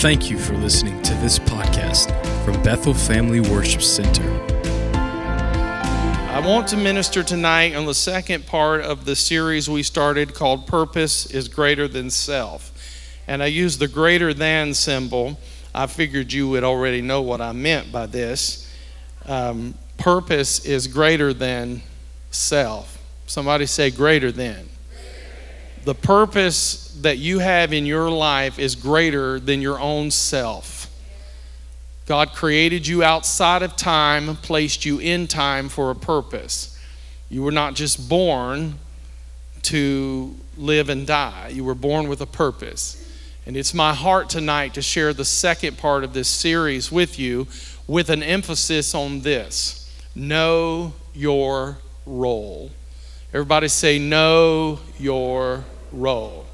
Thank you for listening to this podcast from Bethel Family Worship Center. I want to minister tonight on the second part of the series we started called Purpose is Greater Than Self. And I use the greater than symbol. I figured you would already know what I meant by this. Um, purpose is greater than self. Somebody say, greater than. The purpose that you have in your life is greater than your own self. God created you outside of time, placed you in time for a purpose. You were not just born to live and die, you were born with a purpose. And it's my heart tonight to share the second part of this series with you with an emphasis on this know your role. Everybody say, know your role.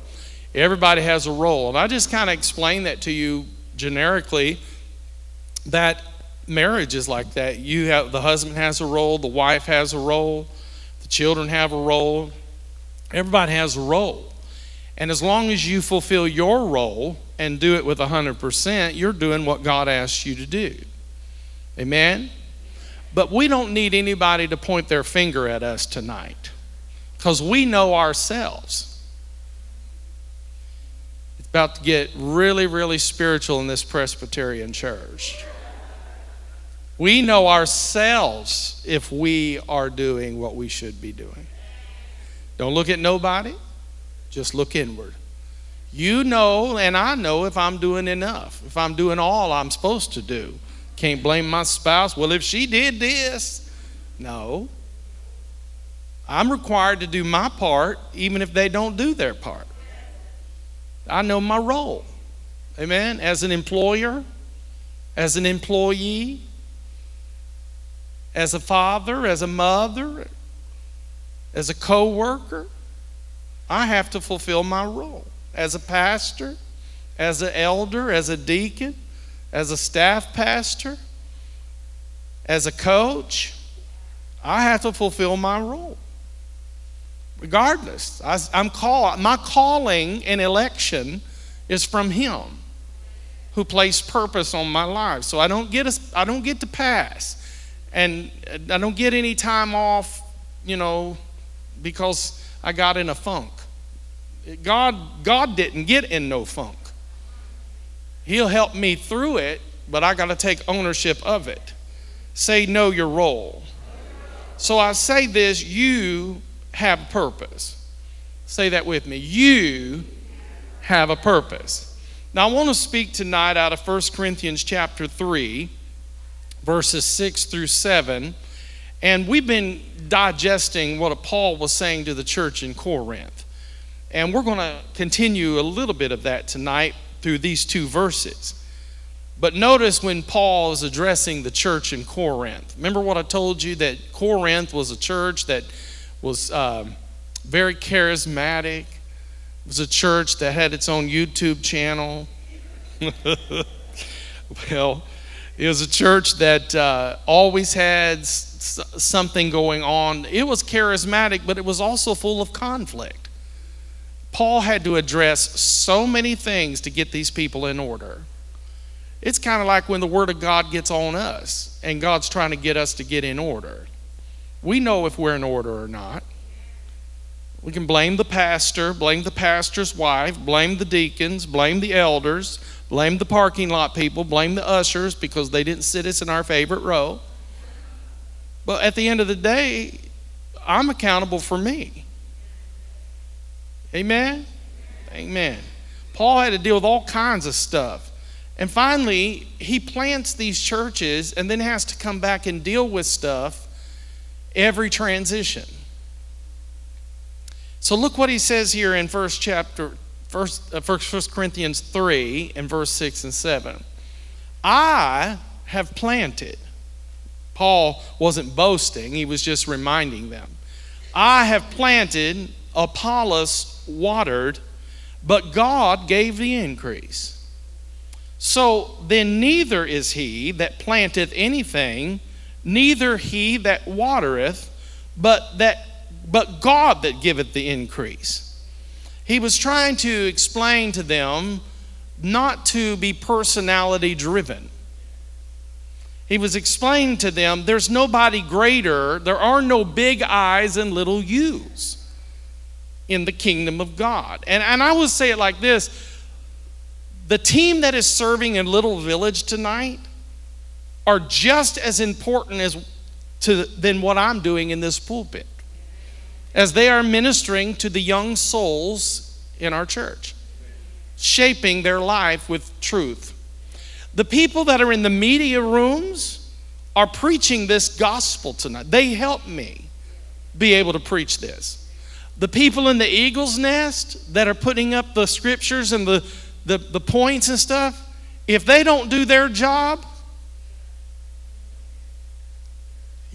Everybody has a role. And I just kind of explained that to you generically that marriage is like that. You have the husband has a role, the wife has a role, the children have a role. Everybody has a role. And as long as you fulfill your role and do it with 100%, you're doing what God asks you to do. Amen? But we don't need anybody to point their finger at us tonight because we know ourselves It's about to get really, really spiritual in this Presbyterian church. We know ourselves if we are doing what we should be doing. Don't look at nobody, just look inward. You know, and I know if I'm doing enough, if I'm doing all I'm supposed to do. Can't blame my spouse. Well, if she did this, no. I'm required to do my part, even if they don't do their part. I know my role. Amen. As an employer, as an employee, as a father, as a mother, as a co worker, I have to fulfill my role. As a pastor, as an elder, as a deacon, as a staff pastor, as a coach, I have to fulfill my role regardless. I, am called. My calling and election is from Him, who placed purpose on my life. So I don't get a, I don't get to pass, and I don't get any time off. You know, because I got in a funk. God, God didn't get in no funk. He'll help me through it, but I got to take ownership of it. Say, know your role. So I say this you have purpose. Say that with me. You have a purpose. Now I want to speak tonight out of 1 Corinthians chapter 3 verses 6 through 7. And we've been digesting what Paul was saying to the church in Corinth. And we're going to continue a little bit of that tonight through these two verses. But notice when Paul is addressing the church in Corinth. Remember what I told you that Corinth was a church that was um, very charismatic. It was a church that had its own YouTube channel. well, it was a church that uh, always had s- something going on. It was charismatic, but it was also full of conflict. Paul had to address so many things to get these people in order. It's kind of like when the Word of God gets on us and God's trying to get us to get in order. We know if we're in order or not. We can blame the pastor, blame the pastor's wife, blame the deacons, blame the elders, blame the parking lot people, blame the ushers because they didn't sit us in our favorite row. But at the end of the day, I'm accountable for me. Amen? Amen. Paul had to deal with all kinds of stuff. And finally, he plants these churches and then has to come back and deal with stuff every transition. So look what he says here in first chapter, first, uh, first Corinthians 3 and verse 6 and 7. I have planted. Paul wasn't boasting, he was just reminding them. I have planted, Apollos watered, but God gave the increase. So then neither is he that planteth anything neither he that watereth, but that but God that giveth the increase. He was trying to explain to them not to be personality driven. He was explaining to them there's nobody greater, there are no big I's and little U's in the kingdom of God. And, and I would say it like this the team that is serving in Little Village tonight are just as important as to, than what I'm doing in this pulpit as they are ministering to the young souls in our church, shaping their life with truth. The people that are in the media rooms are preaching this gospel tonight. They help me be able to preach this. The people in the eagle's nest that are putting up the scriptures and the, the, the points and stuff, if they don't do their job,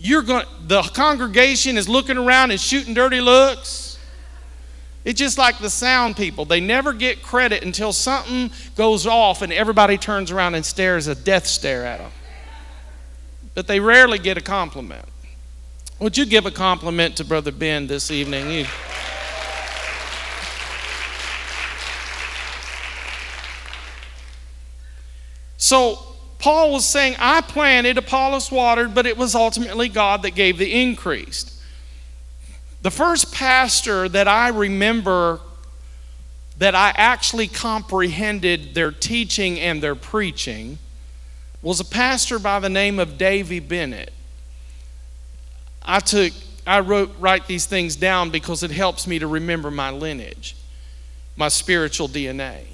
you're going the congregation is looking around and shooting dirty looks. It's just like the sound people. They never get credit until something goes off and everybody turns around and stares a death stare at them. But they rarely get a compliment. Would you give a compliment to Brother Ben this evening? You, So Paul was saying, I planted, Apollos watered, but it was ultimately God that gave the increase. The first pastor that I remember that I actually comprehended their teaching and their preaching was a pastor by the name of Davy Bennett. I took I wrote write these things down because it helps me to remember my lineage, my spiritual DNA.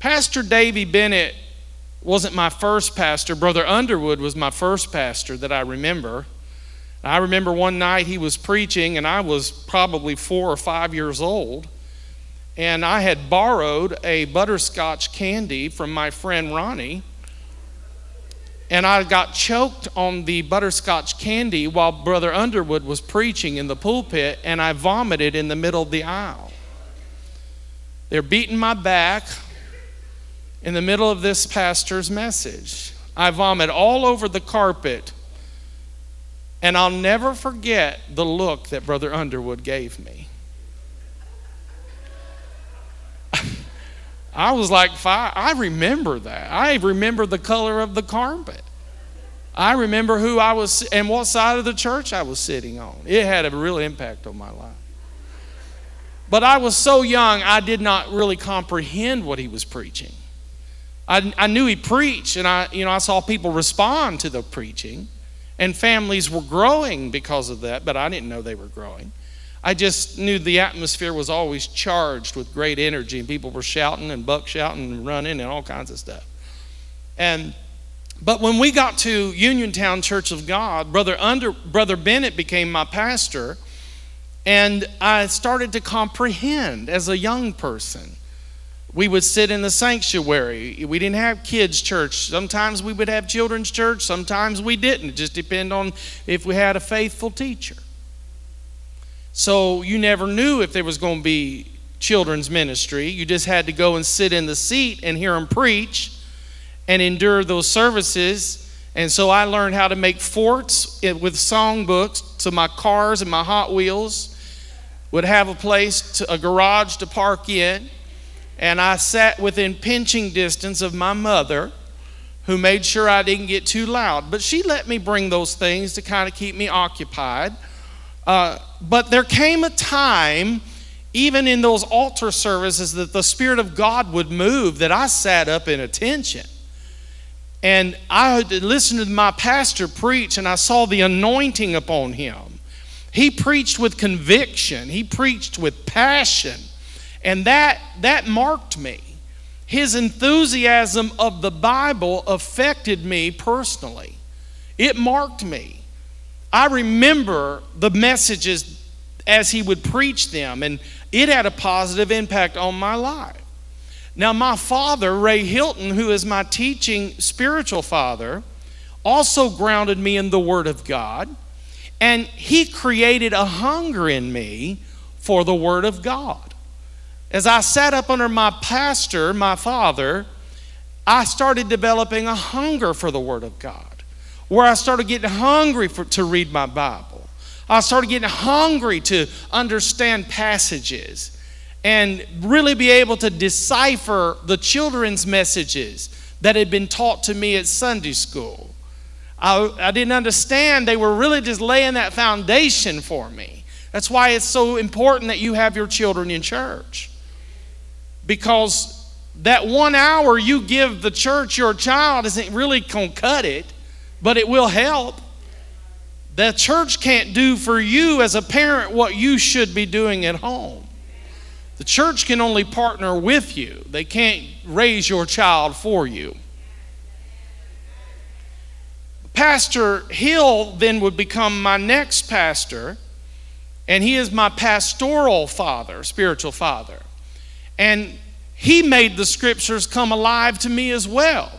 Pastor Davy Bennett wasn't my first pastor. Brother Underwood was my first pastor that I remember. I remember one night he was preaching, and I was probably four or five years old. And I had borrowed a butterscotch candy from my friend Ronnie. And I got choked on the butterscotch candy while Brother Underwood was preaching in the pulpit, and I vomited in the middle of the aisle. They're beating my back in the middle of this pastor's message. I vomit all over the carpet. And I'll never forget the look that Brother Underwood gave me. I was like. I remember that. I remember the color of the carpet. I remember who I was and what side of the church I was sitting on. It had a real impact on my life. But I was so young, I did not really comprehend what he was preaching. I, I knew he preached, and I, you know, I saw people respond to the preaching, and families were growing because of that, but I didn't know they were growing. I just knew the atmosphere was always charged with great energy, and people were shouting and buck shouting and running and all kinds of stuff. And but when we got to Uniontown Church of God, brother under brother Bennett became my pastor, and I started to comprehend as a young person we would sit in the sanctuary. We didn't have kids' church. Sometimes we would have children's church, sometimes we didn't. It just depended on if we had a faithful teacher. So you never knew if there was going to be children's ministry. You just had to go and sit in the seat and hear them preach and endure those services. And so I learned how to make forts with songbooks so my cars and my Hot Wheels would have a place, to, a garage to park in and I sat within pinching distance of my mother, who made sure I didn't get too loud. But she let me bring those things to kind of keep me occupied. Uh, but there came a time, even in those altar services, that the Spirit of God would move, that I sat up in attention. And I listened to my pastor preach, and I saw the anointing upon him. He preached with conviction, he preached with passion. And that, that marked me. His enthusiasm of the Bible affected me personally. It marked me. I remember the messages as he would preach them, and it had a positive impact on my life. Now, my father, Ray Hylton, who is my teaching spiritual father, also grounded me in the Word of God, and he created a hunger in me for the Word of God. As I sat up under my pastor, my father, I started developing a hunger for the Word of God, where I started getting hungry for, to read my Bible. I started getting hungry to understand passages. and really be able to decipher the children's messages that had been taught to me at Sunday school. I, I didn't understand. They were really just laying that foundation for me. That's why it's so important that you have your children in church. Because that one hour you give the church your child isn't really going to cut it, but it will help. The church can't do for you as a parent what you should be doing at home. The church can only partner with you, they can't raise your child for you. Pastor Hill then would become my next pastor, and he is my pastoral father, spiritual father. And he made the scriptures come alive to me as well.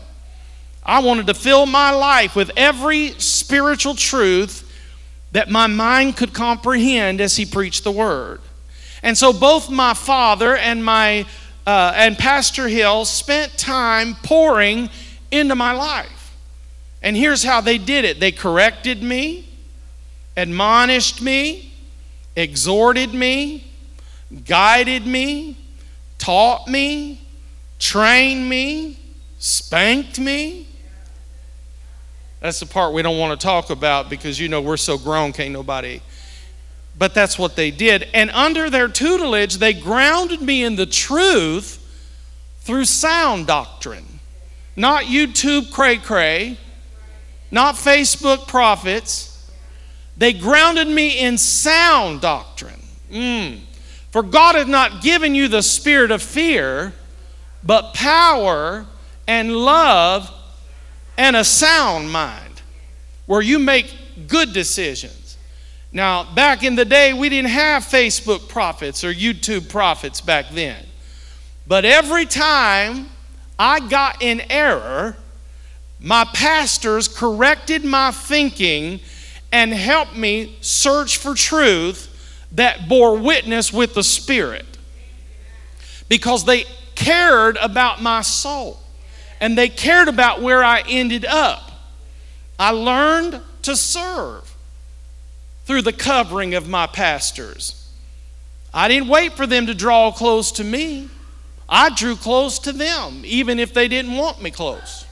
I wanted to fill my life with every spiritual truth that my mind could comprehend as he preached the word. And so both my father and my uh, and Pastor Hill spent time pouring into my life. And here's how they did it. They corrected me, admonished me, exhorted me, guided me, taught me, trained me, spanked me. That's the part we don't want to talk about because you know we're so grown, can't nobody but that's what they did. And under their tutelage, they grounded me in the truth through sound doctrine. Not YouTube cray cray, not Facebook prophets. They grounded me in sound doctrine. Mm. For God has not given you the spirit of fear, but power and love and a sound mind where you make good decisions. Now, back in the day, we didn't have Facebook prophets or YouTube prophets back then. But every time I got in error, my pastors corrected my thinking and helped me search for truth that bore witness with the Spirit. Because they cared about my soul and they cared about where I ended up. I learned to serve through the covering of my pastors. I didn't wait for them to draw close to me. I drew close to them, even if they didn't want me close.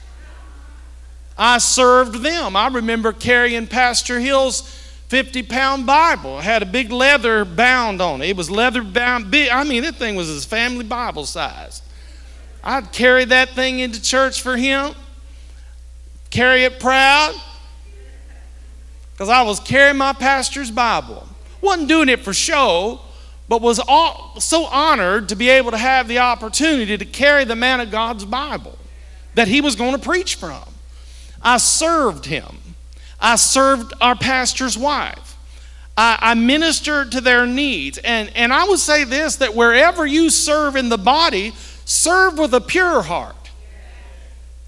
I served them. I remember carrying Pastor Hill's 50 pound Bible. It had a big leather bound on it. It was leather bound, big. I mean, that thing was his family Bible size. I'd carry that thing into church for him, carry it proud because I was carrying my pastor's Bible. Wasn't doing it for show, but was all, so honored to be able to have the opportunity to carry the man of God's Bible that he was going to preach from. I served him. I served our pastor's wife. I, I ministered to their needs. And, and I would say this that wherever you serve in the body, serve with a pure heart.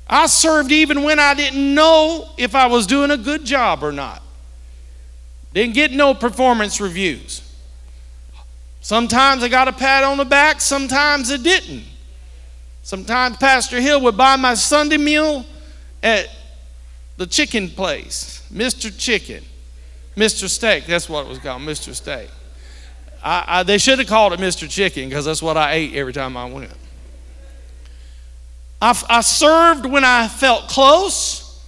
I served even when I didn't know if I was doing a good job or not. Didn't get no performance reviews. Sometimes I got a pat on the back, sometimes I didn't. Sometimes Pastor Hill would buy my Sunday meal at the chicken place, Mr. Chicken, Mr. Steak. That's what it was called, Mr. Steak. I, I, they should have called it Mr. Chicken because that's what I ate every time I went. I, I served when I felt close.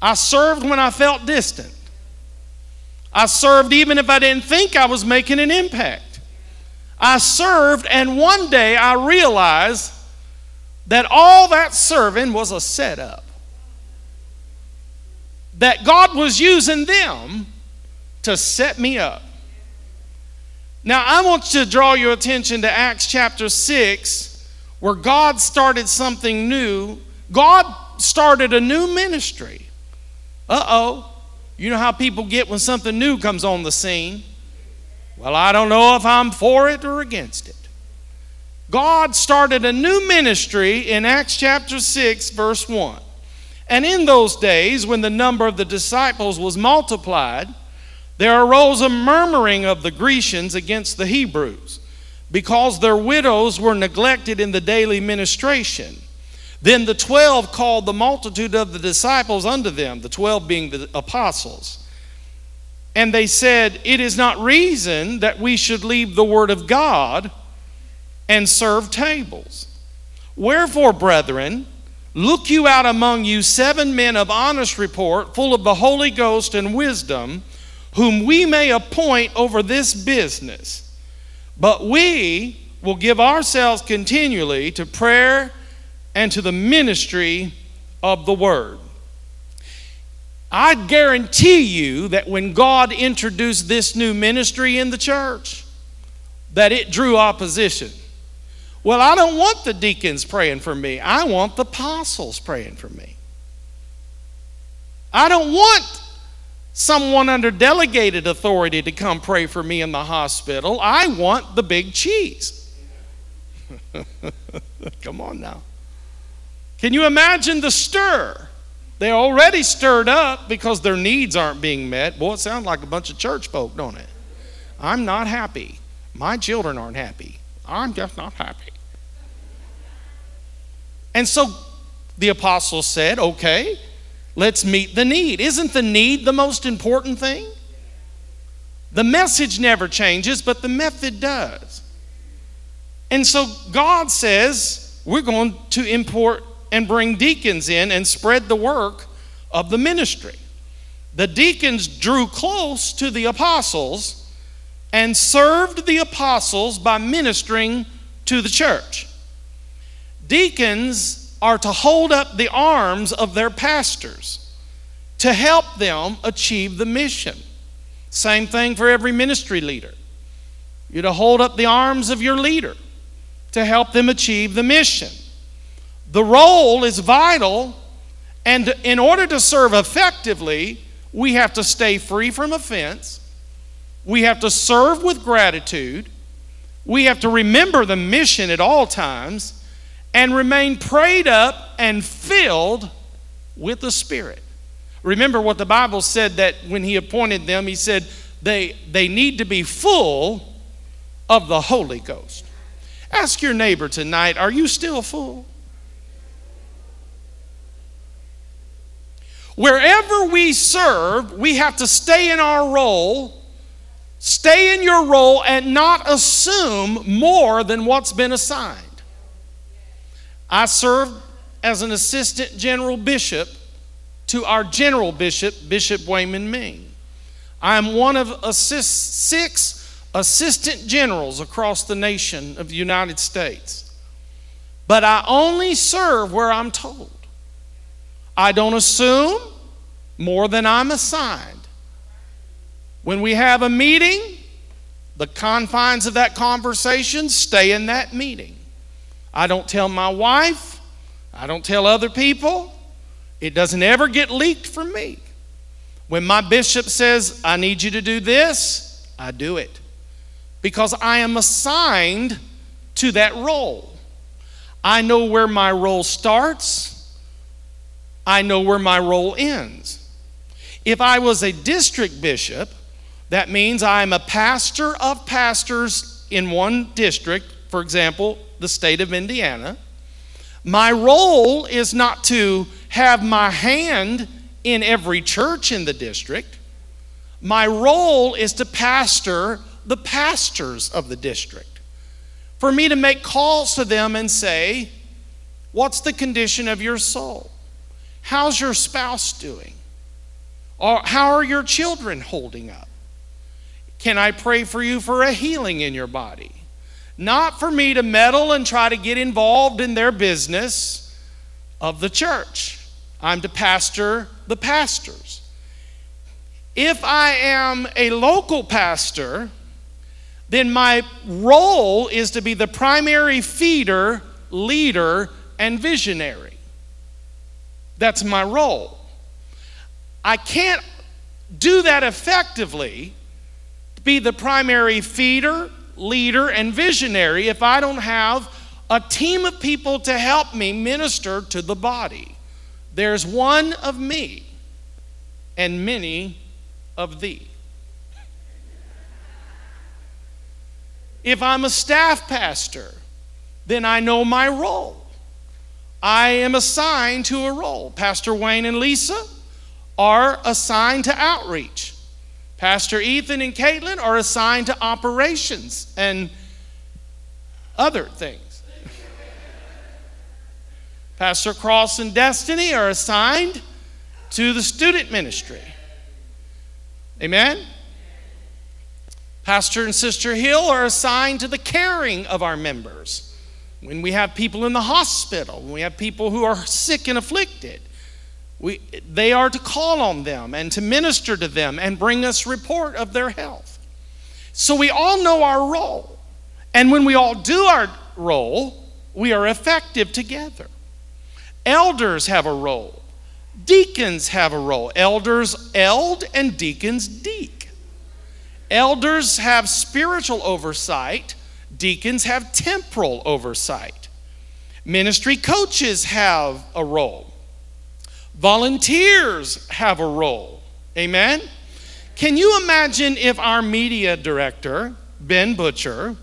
I served when I felt distant. I served even if I didn't think I was making an impact. I served, and one day I realized that all that serving was a setup. That God was using them to set me up. Now, I want to draw your attention to Acts chapter 6, where God started something new. God started a new ministry. Uh oh. You know how people get when something new comes on the scene? Well, I don't know if I'm for it or against it. God started a new ministry in Acts chapter 6, verse 1. And in those days, when the number of the disciples was multiplied, there arose a murmuring of the Grecians against the Hebrews, because their widows were neglected in the daily ministration. Then the twelve called the multitude of the disciples unto them, the twelve being the apostles. And they said, It is not reason that we should leave the word of God and serve tables. Wherefore, brethren, look you out among you seven men of honest report, full of the Holy Ghost and wisdom, whom we may appoint over this business. But we will give ourselves continually to prayer and to the ministry of the word. I guarantee you that when God introduced this new ministry in the church, that it drew opposition. Well, I don't want the deacons praying for me. I want the apostles praying for me. I don't want someone under delegated authority to come pray for me in the hospital. I want the big cheese. come on now. Can you imagine the stir? They're already stirred up because their needs aren't being met. Boy, it sounds like a bunch of church folk, don't it? I'm not happy. My children aren't happy. I'm just not happy. And so the apostles said, okay, let's meet the need. Isn't the need the most important thing? The message never changes, but the method does. And so God says, we're going to import and bring deacons in and spread the work of the ministry. The deacons drew close to the apostles and served the apostles by ministering to the church. Deacons are to hold up the arms of their pastors to help them achieve the mission. Same thing for every ministry leader. You're to hold up the arms of your leader to help them achieve the mission. The role is vital, and in order to serve effectively, we have to stay free from offense. We have to serve with gratitude. We have to remember the mission at all times and remain prayed up and filled with the Spirit. Remember what the Bible said that when He appointed them, He said they, they need to be full of the Holy Ghost. Ask your neighbor tonight, are you still full? Wherever we serve, we have to stay in our role, stay in your role, and not assume more than what's been assigned. I served as an assistant general bishop to our general bishop, Bishop Wayman Ming. I am one of assist, six assistant generals across the nation of the United States. But I only serve where I'm told. I don't assume more than I'm assigned. When we have a meeting, the confines of that conversation stay in that meeting. I don't tell my wife, I don't tell other people. It doesn't ever get leaked from me. When my bishop says, I need you to do this, I do it. Because I am assigned to that role. I know where my role starts, I know where my role ends. If I was a district bishop, that means I'm a pastor of pastors in one district, for example, the state of Indiana. My role is not to have my hand in every church in the district. My role is to pastor the pastors of the district. For me to make calls to them and say, What's the condition of your soul? How's your spouse doing? Or how are your children holding up? Can I pray for you for a healing in your body? Not for me to meddle and try to get involved in their business of the church. I'm to pastor the pastors. If I am a local pastor, then my role is to be the primary feeder, leader, and visionary. That's my role. I can't do that effectively, be the primary feeder, leader, and visionary if I don't have a team of people to help me minister to the body. There's one of me and many of thee. If I'm a staff pastor, then I know my role. I am assigned to a role. Pastor Wayne and Lisa are assigned to outreach. Pastor Ethan and Caitlin are assigned to operations and other things. Pastor Cross and Destiny are assigned to the student ministry. Amen? Pastor and Sister Hill are assigned to the caring of our members. When we have people in the hospital, when we have people who are sick and afflicted, we, they are to call on them and to minister to them and bring us report of their health. So we all know our role. And when we all do our role, we are effective together. Elders have a role. Deacons have a role. Elders eld and deacons deek. Elders have spiritual oversight, deacons have temporal oversight. Ministry coaches have a role. Volunteers have a role. Amen? Can you imagine if our media director, Ben Butcher,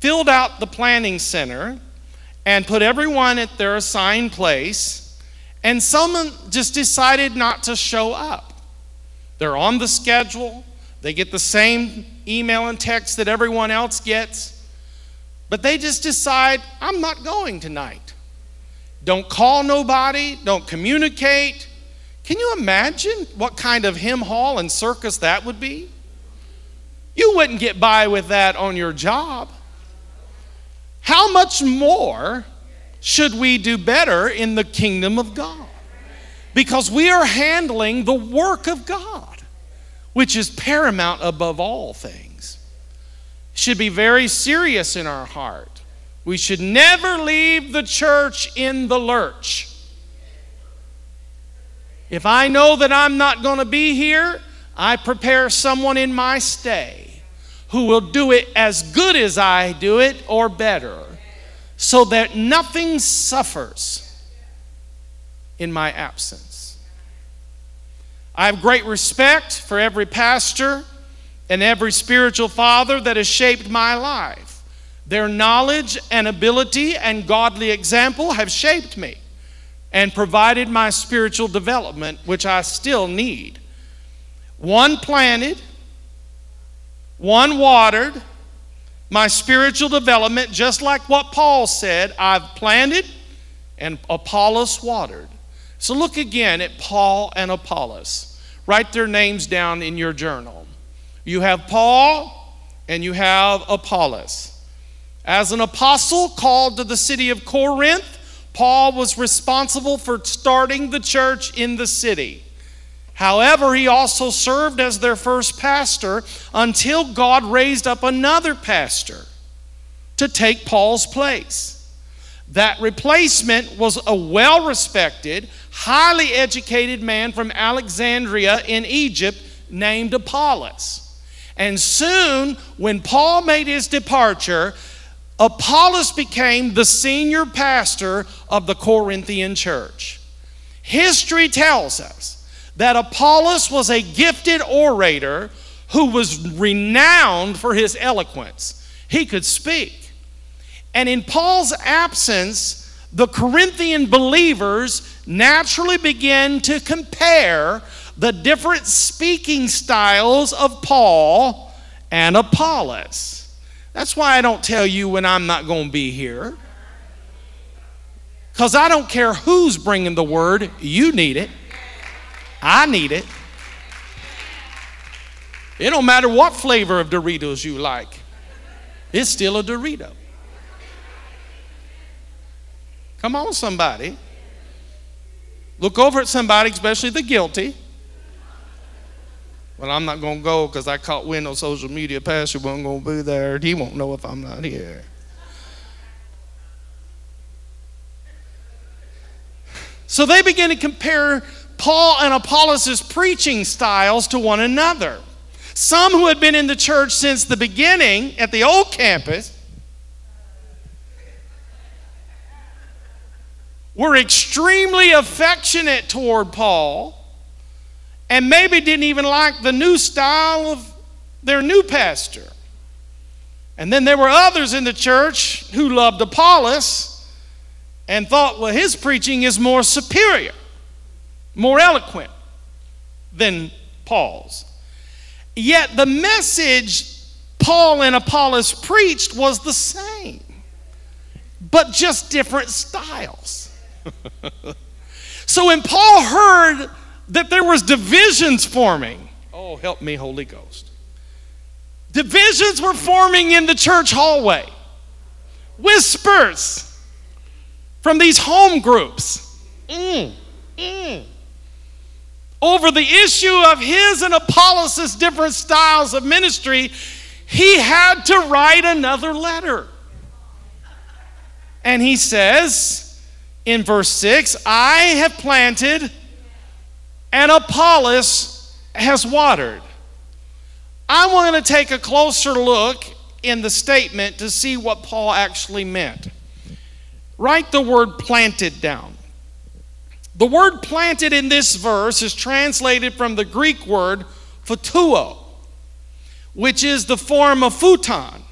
filled out the planning center and put everyone at their assigned place and someone just decided not to show up. They're on the schedule, they get the same email and text that everyone else gets, but they just decide, I'm not going tonight. Don't call nobody, don't communicate. Can you imagine what kind of hymn hall and circus that would be? You wouldn't get by with that on your job. How much more should we do better in the kingdom of God? Because we are handling the work of God, which is paramount above all things. Should be very serious in our heart. We should never leave the church in the lurch. If I know that I'm not going to be here, I prepare someone in my stay who will do it as good as I do it or better so that nothing suffers in my absence. I have great respect for every pastor and every spiritual father that has shaped my life. Their knowledge and ability and godly example have shaped me and provided my spiritual development, which I still need. One planted, one watered, my spiritual development, just like what Paul said I've planted and Apollos watered. So look again at Paul and Apollos. Write their names down in your journal. You have Paul and you have Apollos. As an apostle called to the city of Corinth, Paul was responsible for starting the church in the city. However, he also served as their first pastor until God raised up another pastor to take Paul's place. That replacement was a well respected, highly educated man from Alexandria in Egypt named Apollos. And soon, when Paul made his departure, Apollos became the senior pastor of the Corinthian church. History tells us that Apollos was a gifted orator who was renowned for his eloquence. He could speak. And in Paul's absence, the Corinthian believers naturally began to compare the different speaking styles of Paul and Apollos. That's why I don't tell you when I'm not going to be here. Because I don't care who's bringing the word, you need it. I need it. It don't matter what flavor of Doritos you like, it's still a Dorito. Come on, somebody. Look over at somebody, especially the guilty. Well, I'm not going to go because I caught wind on social media. Pastor wasn't going to be there. He won't know if I'm not here. So they begin to compare Paul and Apollos' preaching styles to one another. Some who had been in the church since the beginning at the old campus were extremely affectionate toward Paul and maybe didn't even like the new style of their new pastor. And then there were others in the church who loved Apollos and thought, well, his preaching is more superior more eloquent than Paul's. Yet the message Paul and Apollos preached was the same. but just different styles. so when Paul heard that there was divisions forming, oh help me Holy Ghost. Divisions were forming in the church hallway. Whispers from these home groups. Mm, mm over the issue of his and Apollos' different styles of ministry, he had to write another letter. And he says in verse 6 I have planted, and Apollos has watered. I want to take a closer look in the statement to see what Paul actually meant. Write the word planted down. The word planted in this verse is translated from the Greek word photuo, which is the form of futon,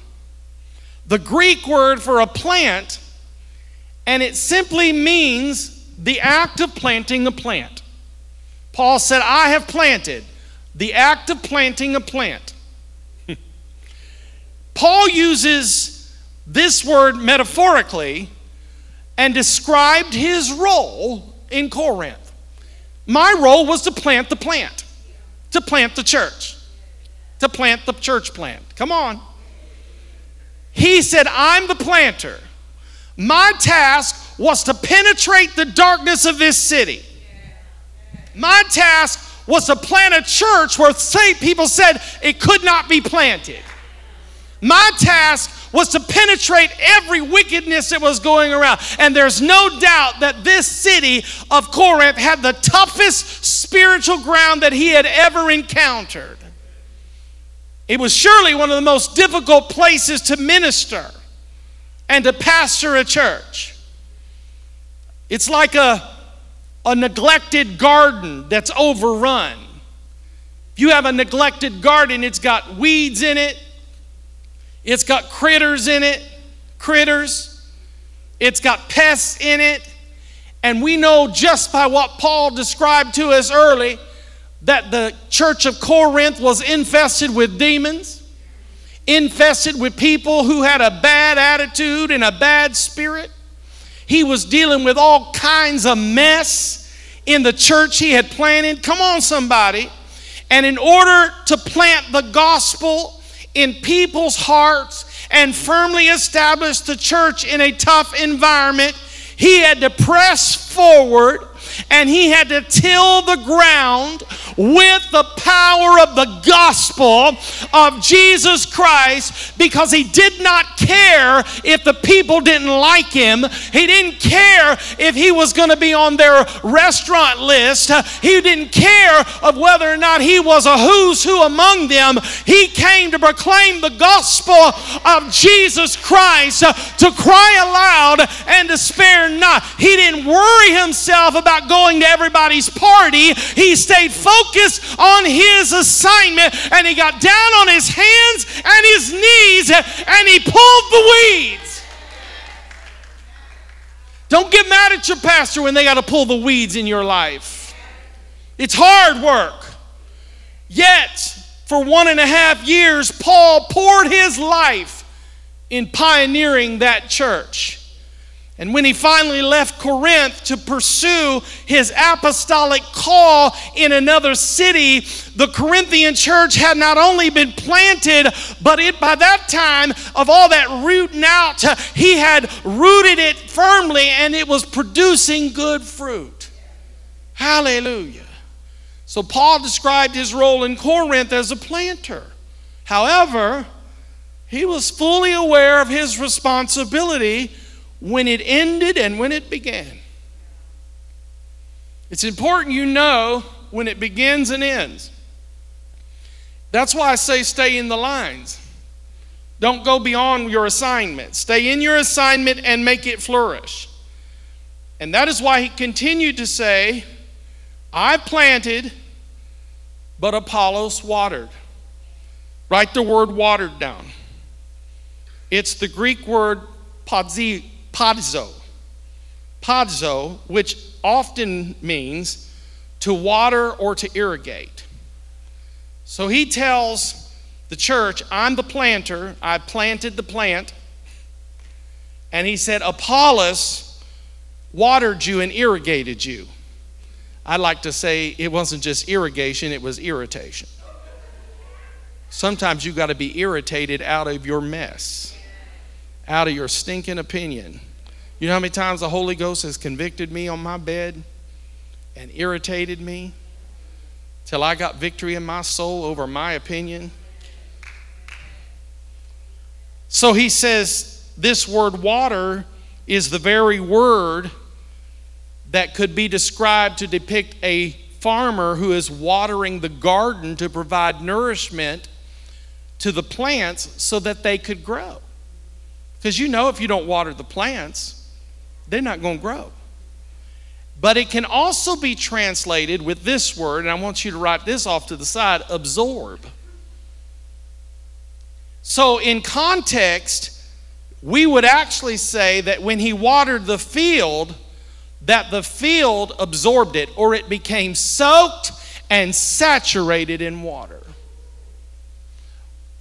the Greek word for a plant, and it simply means the act of planting a plant. Paul said, I have planted, the act of planting a plant. Paul uses this word metaphorically and described his role in Corinth. My role was to plant the plant, to plant the church, to plant the church plant. Come on. He said, I'm the planter. My task was to penetrate the darkness of this city. My task was to plant a church where people said it could not be planted. My task was to penetrate every wickedness that was going around. And there's no doubt that this city of Corinth had the toughest spiritual ground that he had ever encountered. It was surely one of the most difficult places to minister and to pastor a church. It's like a, a neglected garden that's overrun. If you have a neglected garden, it's got weeds in it, it's got critters in it, critters. It's got pests in it. And we know just by what Paul described to us early that the church of Corinth was infested with demons, infested with people who had a bad attitude and a bad spirit. He was dealing with all kinds of mess in the church he had planted. Come on, somebody. And in order to plant the gospel in people's hearts and firmly establish the church in a tough environment, he had to press forward and he had to till the ground with the power of the gospel of Jesus Christ because he did not care if the people didn't like him. He didn't care if he was going to be on their restaurant list. He didn't care of whether or not he was a who's who among them. He came to proclaim the gospel of Jesus Christ to cry aloud and to spare not. He didn't worry himself about going to everybody's party. He stayed focused on his assignment and he got down on his hands and his knees and he pulled the weeds. Don't get mad at your pastor when they got to pull the weeds in your life. It's hard work. Yet, for one and a half years, Paul poured his life in pioneering that church. And when he finally left Corinth to pursue his apostolic call in another city, the Corinthian church had not only been planted, but it by that time of all that rooting out, he had rooted it firmly and it was producing good fruit. Hallelujah. So Paul described his role in Corinth as a planter. However, he was fully aware of his responsibility when it ended and when it began. It's important you know when it begins and ends. That's why I say stay in the lines. Don't go beyond your assignment. Stay in your assignment and make it flourish. And that is why he continued to say, I planted, but Apollos watered. Write the word watered down. It's the Greek word podzi, Podzo. Podzo, which often means to water or to irrigate. So he tells the church, I'm the planter, I planted the plant, And he said, Apollos watered you and irrigated you. I'd like to say it wasn't just irrigation, it was irritation. Sometimes you've got to be irritated out of your mess, out of your stinking opinion. You know how many times the Holy Ghost has convicted me on my bed and irritated me till I got victory in my soul over my opinion? So he says this word water is the very word that could be described to depict a farmer who is watering the garden to provide nourishment to the plants so that they could grow. Because you know, if you don't water the plants, they're not going to grow. But it can also be translated with this word, and I want you to write this off to the side absorb. So, in context, we would actually say that when he watered the field, that the field absorbed it or it became soaked and saturated in water.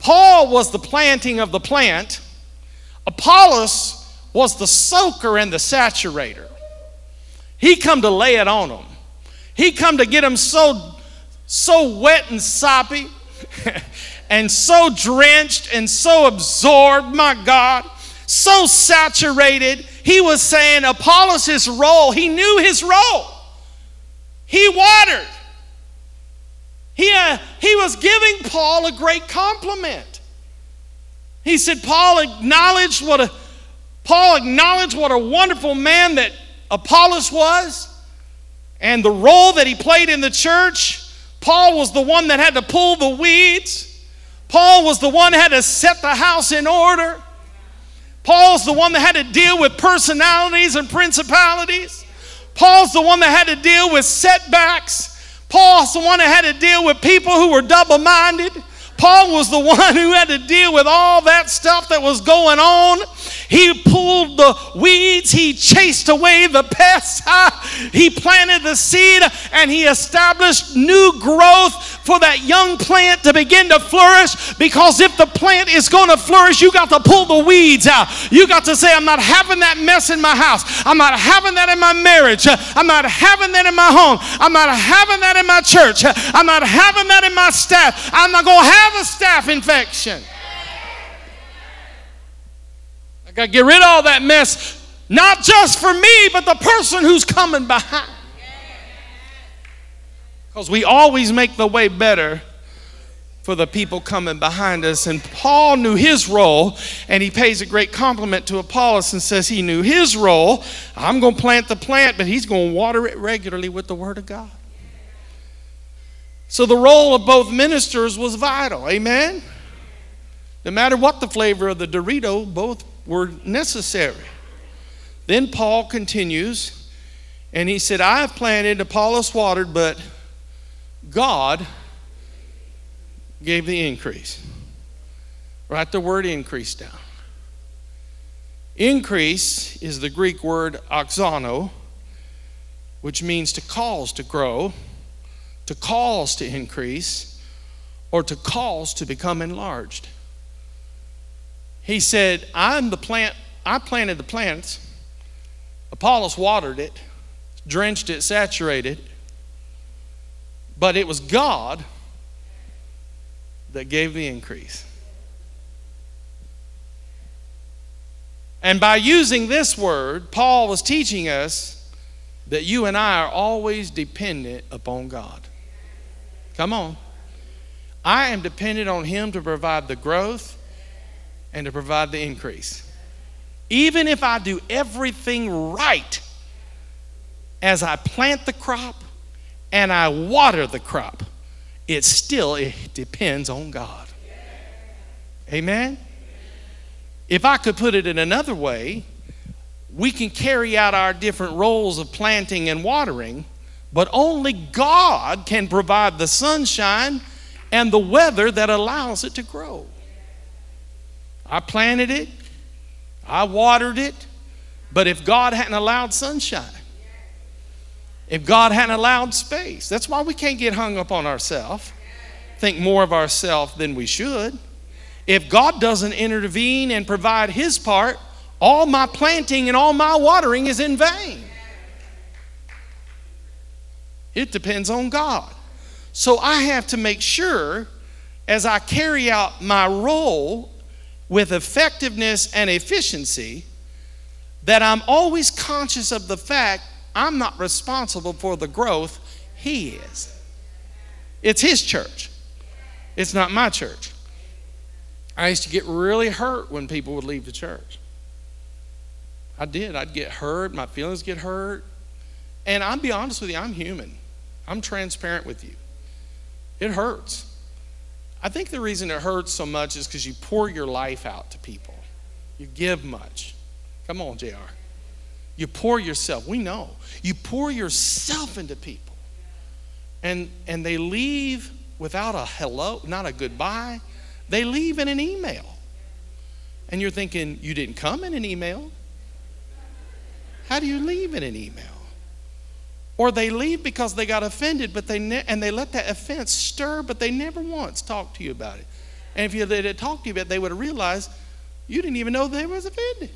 Paul was the planting of the plant, Apollos was the soaker and the saturator. He come to lay it on them. He come to get them so so wet and soppy and so drenched and so absorbed, my God, so saturated he was saying Apollos' role, he knew his role. He watered. He, uh, he was giving Paul a great compliment. He said, Paul acknowledged what a Paul acknowledged what a wonderful man that Apollos was and the role that he played in the church. Paul was the one that had to pull the weeds. Paul was the one that had to set the house in order. Paul's the one that had to deal with personalities and principalities. Paul's the one that had to deal with setbacks. Paul's the one that had to deal with people who were double minded. Paul was the one who had to deal with all that stuff that was going on. He pulled the weeds, he chased away the pests, he planted the seed, and he established new growth for that young plant to begin to flourish. Because if the plant is going to flourish, you got to pull the weeds out. You got to say, I'm not having that mess in my house. I'm not having that in my marriage. I'm not having that in my home. I'm not having that in my church. I'm not having that in my staff. I'm not going to have a staph infection. I got to get rid of all that mess, not just for me, but the person who's coming behind. Because we always make the way better for the people coming behind us. And Paul knew his role, and he pays a great compliment to Apollos and says he knew his role. I'm going to plant the plant, but he's going to water it regularly with the Word of God. So the role of both ministers was vital. Amen? No matter what the flavor of the Dorito, both were necessary. Then Paul continues, and he said, I have planted, Apollos watered, but God gave the increase. Write the word increase down. Increase is the Greek word auxano, which means to cause to grow, to cause to increase, or to cause to become enlarged. He said, I'm the plant, I planted the plants. Apollos watered it, drenched it, saturated. But it was God that gave the increase. And by using this word, Paul was teaching us that you and I are always dependent upon God. Come on. I am dependent on Him to provide the growth and to provide the increase. Even if I do everything right as I plant the crop, and I water the crop, it still it depends on God. Amen? If I could put it in another way, we can carry out our different roles of planting and watering, but only God can provide the sunshine and the weather that allows it to grow. I planted it, I watered it, but if God hadn't allowed sunshine, if God hadn't allowed space. That's why we can't get hung up on ourselves, think more of ourselves than we should. If God doesn't intervene and provide his part, all my planting and all my watering is in vain. It depends on God. So I have to make sure as I carry out my role with effectiveness and efficiency that I'm always conscious of the fact I'm not responsible for the growth, He is. It's His church, it's not my church. I used to get really hurt when people would leave the church. I did. I'd get hurt, my feelings get hurt. And I'll be honest with you, I'm human. I'm transparent with you. It hurts. I think the reason it hurts so much is because you pour your life out to people. You give much. Come on, JR. You pour yourself. We know. You pour yourself into people. And and they leave without a hello, not a goodbye. They leave in an email. And you're thinking, you didn't come in an email. How do you leave in an email? Or they leave because they got offended, but they ne- and they let that offense stir, but they never once talked to you about it. And if you they had talked to you about it, they would have realized you didn't even know they was offended.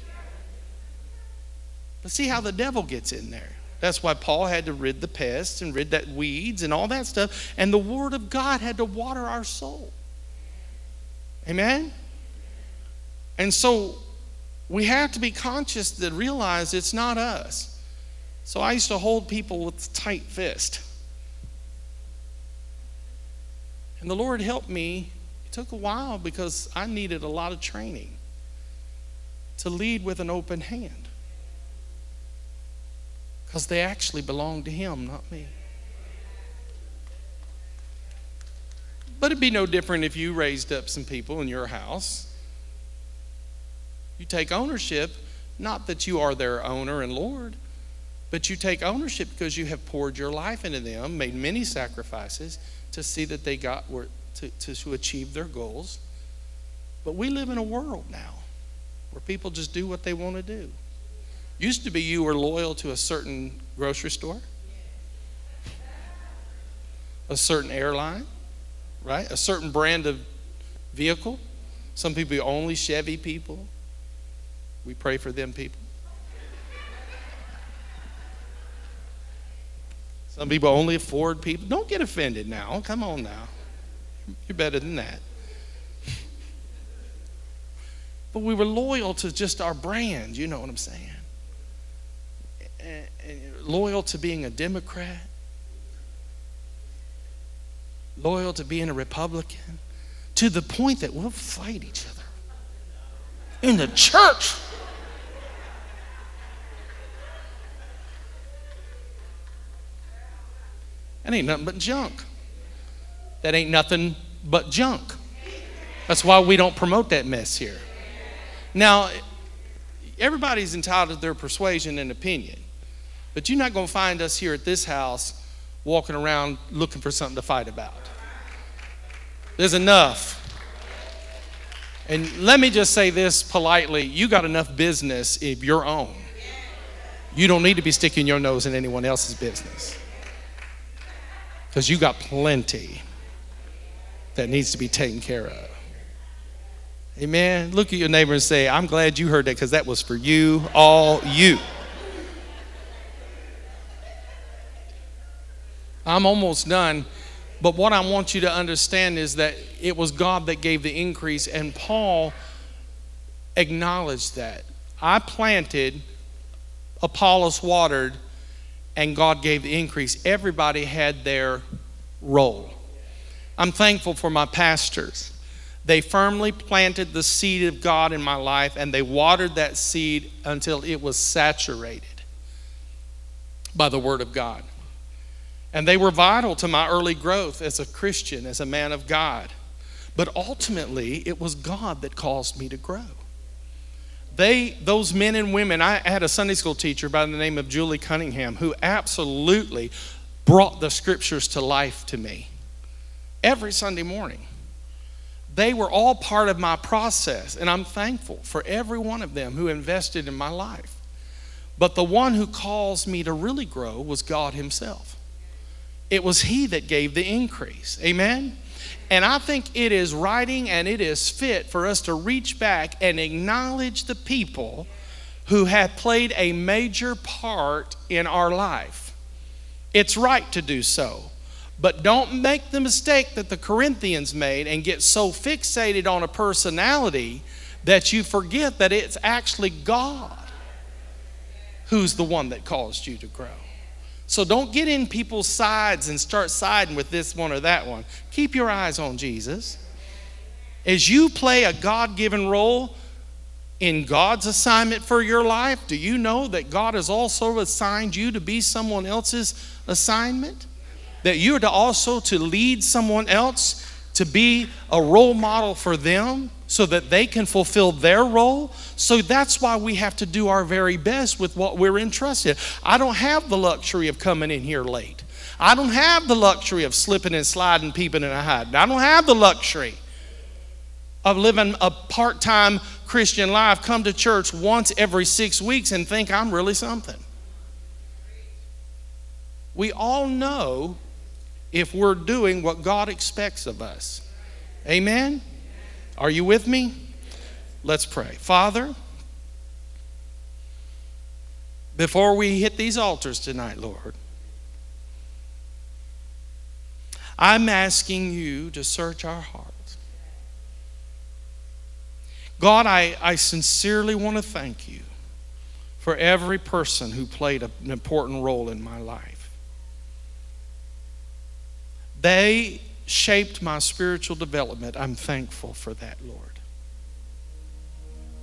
But see how the devil gets in there. That's why Paul had to rid the pests and rid that weeds and all that stuff. And the word of God had to water our soul. Amen? And so we have to be conscious to realize it's not us. So I used to hold people with a tight fist. And the Lord helped me. It took a while because I needed a lot of training to lead with an open hand. Because they actually belong to Him, not me. But it'd be no different if you raised up some people in your house. You take ownership, not that you are their owner and Lord, but you take ownership because you have poured your life into them, made many sacrifices to see that they got where, to, to, to achieve their goals. But we live in a world now where people just do what they want to do. Used to be you were loyal to a certain grocery store, a certain airline, right? A certain brand of vehicle. Some people only Chevy people. We pray for them people. Some people only a Ford people. Don't get offended now. Come on now. You're better than that. But we were loyal to just our brand, you know what I'm saying? And, and loyal to being a Democrat, loyal to being a Republican, to the point that we'll fight each other in the church. That ain't nothing but junk. That ain't nothing but junk. That's why we don't promote that mess here. Now, everybody's entitled to their persuasion and opinion, but you're not going to find us here at this house walking around looking for something to fight about. There's enough. And let me just say this politely you got enough business of your own. You don't need to be sticking your nose in anyone else's business because you got plenty that needs to be taken care of. Amen. Look at your neighbor and say, I'm glad you heard that because that was for you, all you. I'm almost done. But what I want you to understand is that it was God that gave the increase, and Paul acknowledged that. I planted, Apollos watered, and God gave the increase. Everybody had their role. I'm thankful for my pastors. They firmly planted the seed of God in my life and they watered that seed until it was saturated by the Word of God. And they were vital to my early growth as a Christian, as a man of God. But ultimately, it was God that caused me to grow they those men and women i had a sunday school teacher by the name of julie cunningham who absolutely brought the scriptures to life to me every sunday morning. They were all part of my process and i'm thankful for every one of them who invested in my life. But the one who caused me to really grow was god himself. It was he that gave the increase. Amen and I think it is writing and it is fit for us to reach back and acknowledge the people who have played a major part in our life. It's right to do so. But don't make the mistake that the Corinthians made and get so fixated on a personality that you forget that it's actually God who's the one that caused you to grow. So don't get in people's sides and start siding with this one or that one. Keep your eyes on Jesus. As you play a God given role in God's assignment for your life, do you know that God has also assigned you to be someone else's assignment? That you're to also to lead someone else to be a role model for them so that they can fulfill their role. So that's why we have to do our very best with what we're entrusted. I don't have the luxury of coming in here late. I don't have the luxury of slipping and sliding, peeping and hiding. I don't have the luxury of living a part time Christian life, come to church once every six weeks and think I'm really something. We all know if we're doing what God expects of us. Amen? Are you with me? Let's pray. Father, before we hit these altars tonight, Lord, I'm asking you to search our hearts. God, I, I sincerely want to thank you for every person who played an important role in my life. They shaped my spiritual development. I'm thankful for that, Lord.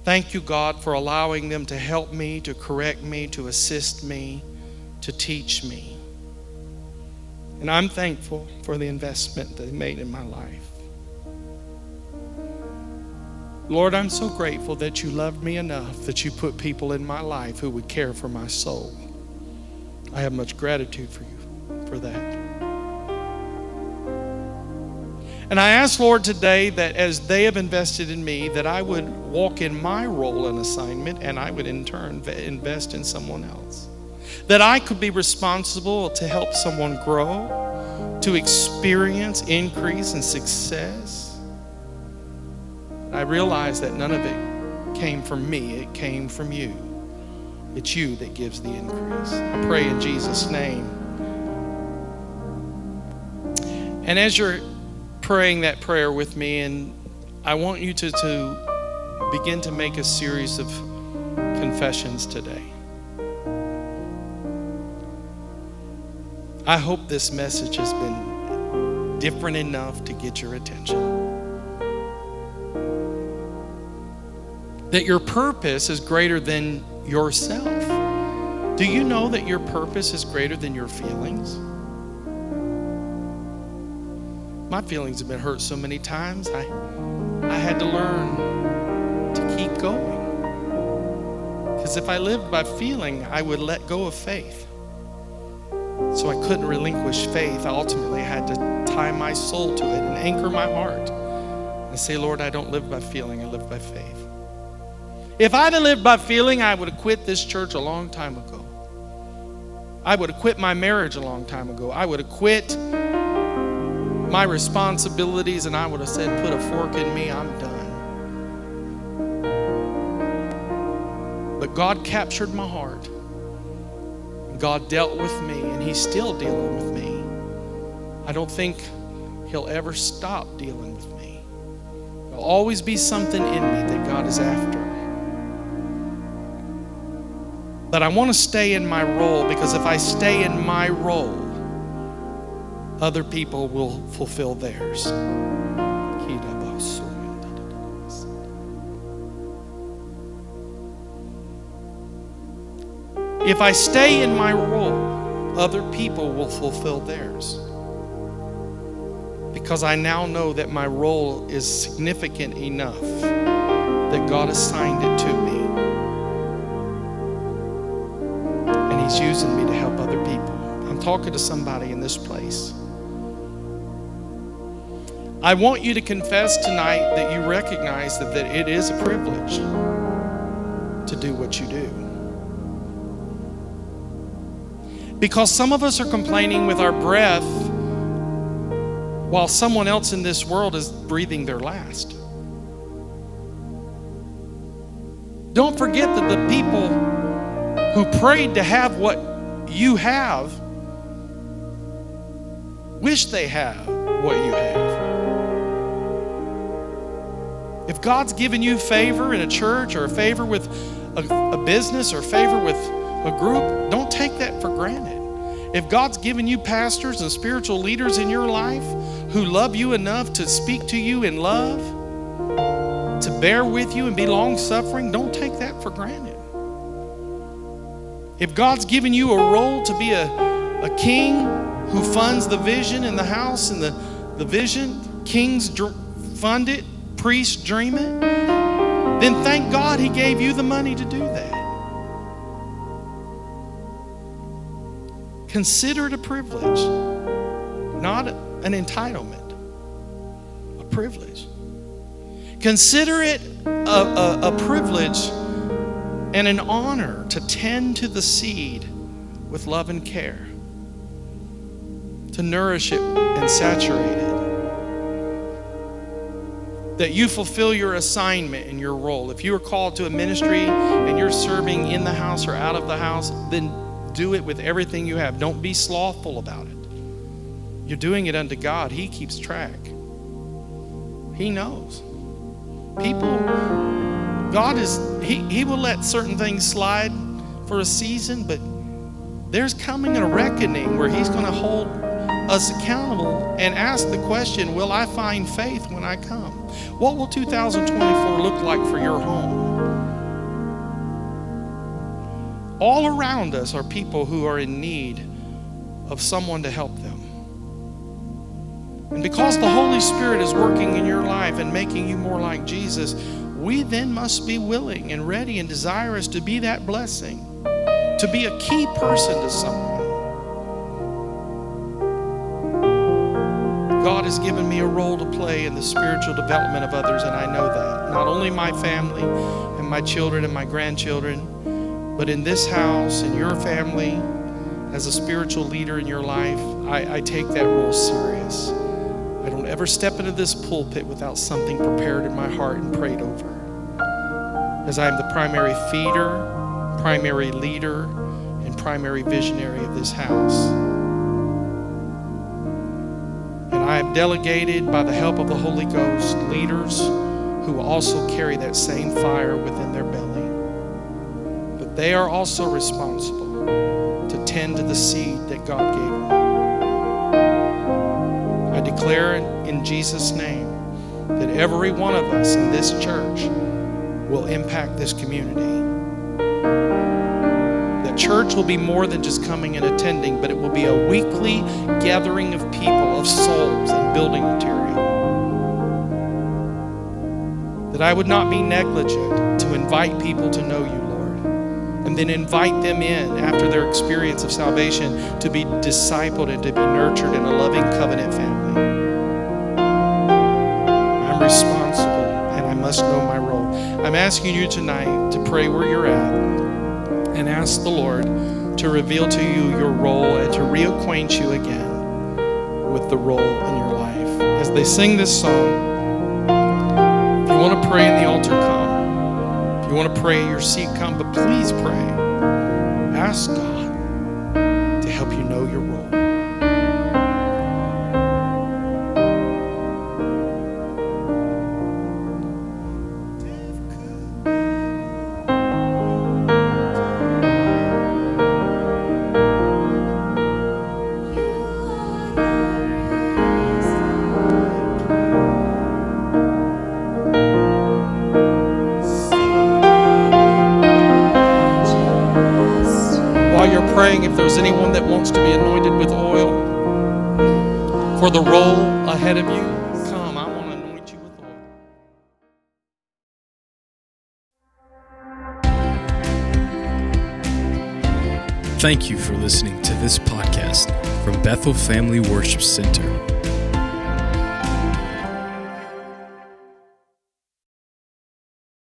Thank you, God, for allowing them to help me, to correct me, to assist me, to teach me. And I'm thankful for the investment they made in my life. Lord, I'm so grateful that you loved me enough that you put people in my life who would care for my soul. I have much gratitude for you for that. And I ask, Lord, today that as they have invested in me, that I would walk in my role and assignment and I would in turn invest in someone else. That I could be responsible to help someone grow, to experience increase and success. I realize that none of it came from me, it came from you. It's you that gives the increase. I pray in Jesus' name. And as you're praying that prayer with me, and I want you to, to begin to make a series of confessions today. I hope this message has been different enough to get your attention. That your purpose is greater than yourself. Do you know that your purpose is greater than your feelings? My feelings have been hurt so many times. I, I had to learn to keep going. Because if I lived by feeling, I would let go of faith. So I couldn't relinquish faith. I ultimately had to tie my soul to it and anchor my heart and say, Lord, I don't live by feeling, I live by faith. If I'd have lived by feeling, I would have quit this church a long time ago. I would have quit my marriage a long time ago. I would have quit my responsibilities and I would have said, Put a fork in me, I'm done. But God captured my heart. God dealt with me, and He's still dealing with me. I don't think He'll ever stop dealing with me. There'll always be something in me that God is after. But I want to stay in my role because if I stay in my role, other people will fulfill theirs. If I stay in my role, other people will fulfill theirs. Because I now know that my role is significant enough that God assigned it to me. And He's using me to help other people. I'm talking to somebody in this place. I want you to confess tonight that you recognize that, that it is a privilege to do what you do. Because some of us are complaining with our breath while someone else in this world is breathing their last. Don't forget that the people who prayed to have what you have wish they have what you have. If God's given you favor in a church or a favor with a, a business or favor with a group, don't take that for granted. If God's given you pastors and spiritual leaders in your life who love you enough to speak to you in love, to bear with you and be long suffering, don't take that for granted. If God's given you a role to be a, a king who funds the vision in the house and the, the vision, kings dr- fund it, priests dream it, then thank God He gave you the money to do that. Consider it a privilege, not an entitlement, a privilege. Consider it a, a, a privilege and an honor to tend to the seed with love and care, to nourish it and saturate it. That you fulfill your assignment and your role. If you are called to a ministry and you're serving in the house or out of the house, then do it with everything you have. Don't be slothful about it. You're doing it unto God, He keeps track, He knows. People, God is, He, he will let certain things slide for a season, but there's coming a reckoning where He's going to hold us accountable and ask the question Will I find faith when I come? What will 2024 look like for your home? All around us are people who are in need of someone to help them. And because the Holy Spirit is working in your life and making you more like Jesus, we then must be willing and ready and desirous to be that blessing, to be a key person to someone. God has given me a role to play in the spiritual development of others, and I know that. Not only my family and my children and my grandchildren, but in this house, in your family, as a spiritual leader in your life, I, I take that role serious. I don't ever step into this pulpit without something prepared in my heart and prayed over. As I am the primary feeder, primary leader, and primary visionary of this house. Delegated, by the help of the Holy Ghost, leaders who also carry that same fire within their belly. But they are also responsible to tend to the seed that God gave them. I declare in Jesus' name that every one of us in this church will impact this community. Church will be more than just coming and attending, but it will be a weekly gathering of people, of souls, and building material. That I would not be negligent to invite people to know you, Lord, and then invite them in after their experience of salvation to be discipled and to be nurtured in a loving covenant family. I'm responsible and I must know my role. I'm asking you tonight to pray where you're at and ask the Lord to reveal to you your role and to reacquaint you again with the role in your life. As they sing this song, if you want to pray in the altar, come. If you want to pray in your seat, come. But please pray. Ask God to help you know your role. Thank you for listening to this podcast from Bethel Family Worship Center.